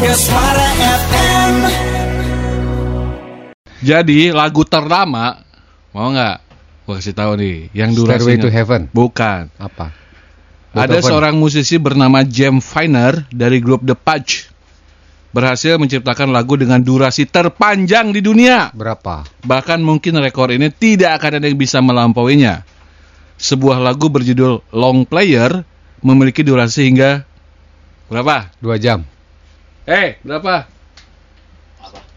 Tiga Suara FM. Jadi lagu terlama mau nggak? Gua kasih tahu nih, yang durasinya. Stairway to Heaven. Bukan. Apa? Ada Beethoven. seorang musisi bernama James Finer dari grup The Pudge berhasil menciptakan lagu dengan durasi terpanjang di dunia. Berapa? Bahkan mungkin rekor ini tidak akan ada yang bisa melampauinya. Sebuah lagu berjudul Long Player memiliki durasi hingga berapa? Dua jam. Eh, berapa?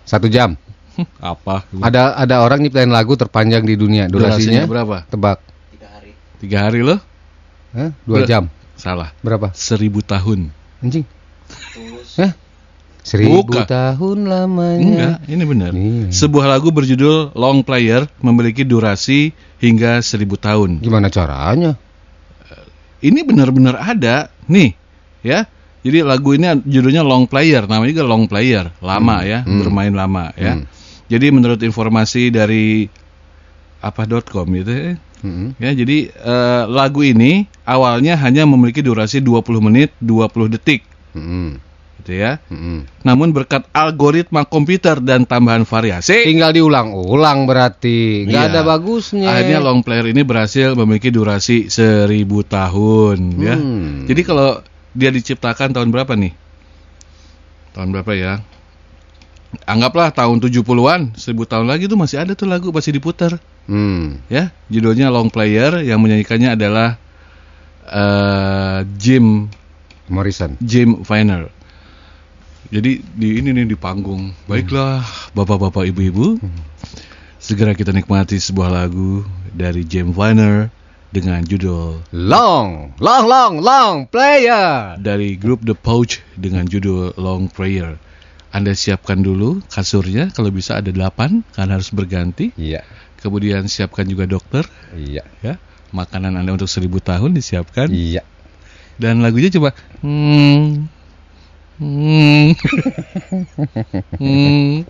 Satu jam. Apa? Ada ada orang nyiptain lagu terpanjang di dunia. Durasinya Durasinya, berapa? Tebak. Tiga hari loh? Hah? Dua Ber- jam. Salah. Berapa? Seribu tahun. Anjing. Hah? Seribu Bukan. tahun lamanya. Enggak, ini benar. Iya. Sebuah lagu berjudul Long Player memiliki durasi hingga seribu tahun. Gimana caranya? Ini benar-benar ada, nih, ya. Jadi lagu ini judulnya Long Player, namanya juga Long Player, lama ya, hmm. bermain lama ya. Hmm. Jadi menurut informasi dari apa.com gitu ya. Mm-mm. Ya, jadi eh, lagu ini awalnya hanya memiliki durasi 20 menit 20 detik, Mm-mm. gitu ya. Mm-mm. Namun berkat algoritma komputer dan tambahan variasi, Tinggal diulang-ulang berarti. Nggak Iya. ada bagusnya. Akhirnya long player ini berhasil memiliki durasi seribu tahun ya. Hmm. Jadi kalau dia diciptakan tahun berapa nih? Tahun berapa ya? Anggaplah tahun 70-an, 1000 tahun lagi tuh masih ada tuh lagu masih diputar Hmm. ya. Judulnya Long Player yang menyanyikannya adalah eh, Jim Morrison. Jim Viner. Jadi di ini nih di panggung. Baiklah, bapak-bapak, ibu-ibu, segera kita nikmati sebuah lagu dari Jim Viner dengan judul Long, long, long, long player. dari grup The Pouch dengan judul Long Prayer. Anda siapkan dulu kasurnya, kalau bisa ada 8 karena harus berganti. Iya, Kemudian siapkan juga dokter, iya, ya. Makanan Anda untuk 1000 tahun disiapkan. iya. Dan lagunya cuma hmm, hmm, hmm.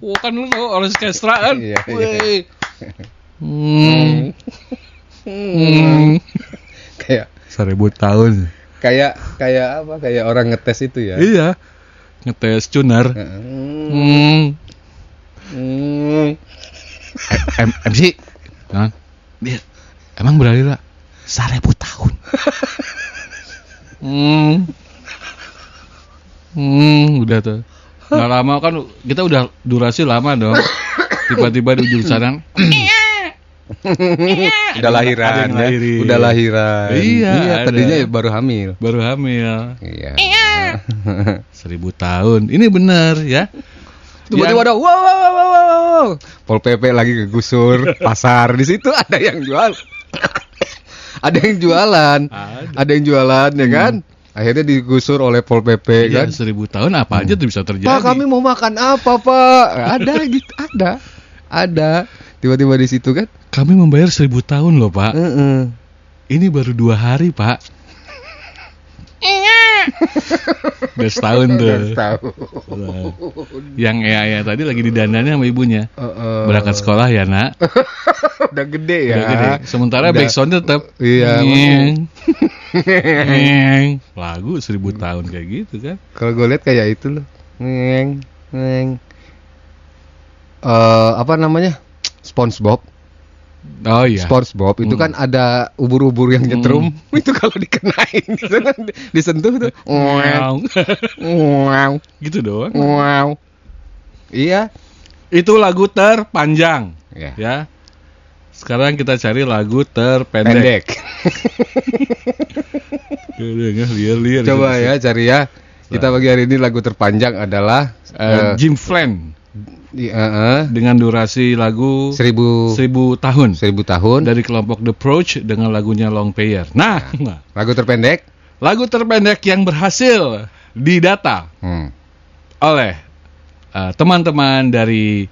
Wah kan lu orkestra kan? Iya, iya. Weh. Hmm, hmm. Kayak, Seribu tahun. kayak, kayak apa? Kayak orang ngetes itu ya. Iya. Ngetes cunar. Hmm. Hmm. Hmm. M MC. Kan? Dia emang berani lah. Seribu tahun. hmm. Hmm, udah tuh. Nggak lama kan kita udah durasi lama dong. Tiba-tiba di ujung sana Udah lahiran, ya. Udah lahiran. Iya, ada. tadinya baru hamil. baru hamil. Iya. Seribu tahun. Ini benar ya. Tiba-tiba ada wow, wow, wow, wow, wow. Pol PP lagi kegusur pasar di situ ada yang jual. ada yang jualan. Ada. Ada yang jualan ya kan? Akhirnya digusur oleh Pol PP Ya, kan? seribu tahun apa aja tuh bisa terjadi. Pak kami mau makan apa Pak? Ada gitu, ada, ada. Tiba-tiba di situ kan? Kami membayar seribu tahun loh pak. Heeh. Ini baru dua hari pak. Udah setahun tuh. Tahu. Nah, Yang ya ya tadi lagi didandannya sama ibunya. Heeh. Berangkat sekolah ya nak. Udah gede ya. Udah gede. Sementara Udah. backsound tetap. Iya, Nyeng. Nyeng. Lagu seribu tahun kayak gitu kan. Kalau gue lihat kayak itu loh. Ngeng, ngeng. Eh, apa namanya? SpongeBob. Oh iya. SpongeBob itu Hmm. kan ada ubur-ubur yang nyetrum. Itu kalau dikenain gitu kan disentuh tuh. Wow. Wow. gitu doang. Wow. Iya. Itu lagu terpanjang. Ya. Ya. Sekarang kita cari lagu terpendek. Pendek. Coba ya cari ya. Kita bagi hari ini lagu terpanjang adalah eh, Jim Flan eh, dengan durasi lagu seribu seribu tahun seribu tahun. dari kelompok The Approach dengan lagunya Long Player. Nah, nah, Lagu terpendek. lagu terpendek yang berhasil didata Hmm. oleh eh, teman-teman dari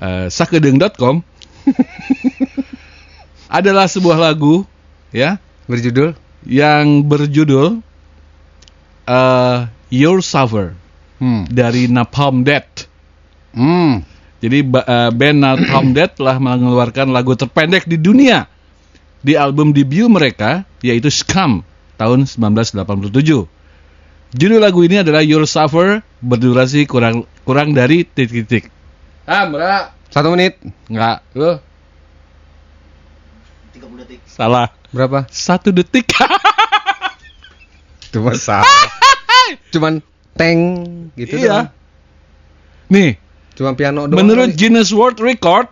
eh, sakedeng.com adalah sebuah lagu ya Berjudul yang berjudul eh, Your Suffer Hmm. dari Napalm Death. Hmm. Jadi eh, band Napalm Death telah mengeluarkan lagu terpendek di dunia di album debut mereka yaitu Scum tahun 1987. Judul lagu ini adalah Your Suffer berdurasi kurang kurang dari titik-titik. Ah, Mbak. Satu menit. Enggak. Lu 30 detik. salah. Berapa? Satu detik. Cuma salah. Cuman teng gitu iya. doang. Nih, Cuma piano doang. menurut kali. Guinness World Record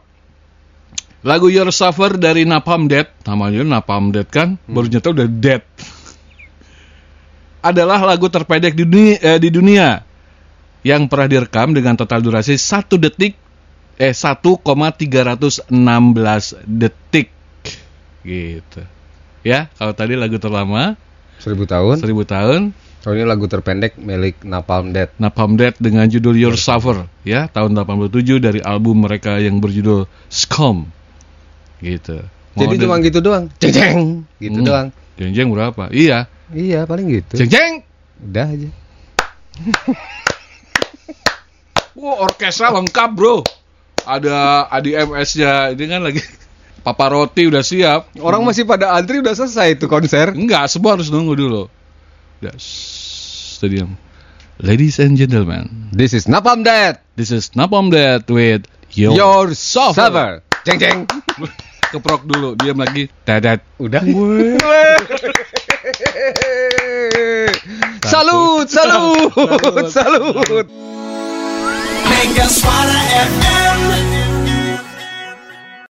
lagu Your Suffer dari Napalm Death, namanya Napalm Death kan, baru nyata udah dead. Adalah lagu terpendek di dunia, eh, di dunia yang pernah direkam dengan total durasi 1 detik eh 1,316 detik. Gitu. Ya, kalau tadi lagu terlama seribu tahun. 1000 tahun, Kalau ini lagu terpendek milik Napalm Death. Napalm Death dengan judul Your Suffer ya tahun 87 dari album mereka yang berjudul Scum gitu. Mau Jadi cuma gitu doang. Ceng ceng. Gitu Hmm. doang. Jeng-jeng berapa? Iya. Iya, paling gitu. Jeng-jeng. Udah aja. Wah, orkestra lengkap, Bro. Ada Adi MS-nya. Ini kan lagi Papa Roti udah siap. Orang masih pada antri udah selesai itu konser. Enggak, semua harus nunggu dulu. Stadium. Ladies and gentlemen, This is Napalm Death. this is Napalm Death with Your, Your Suffer. Suffer. Ceng ceng. Keprok dulu, diam lagi. Dadat. Udah. salut, salut, salut. Mega Suara FM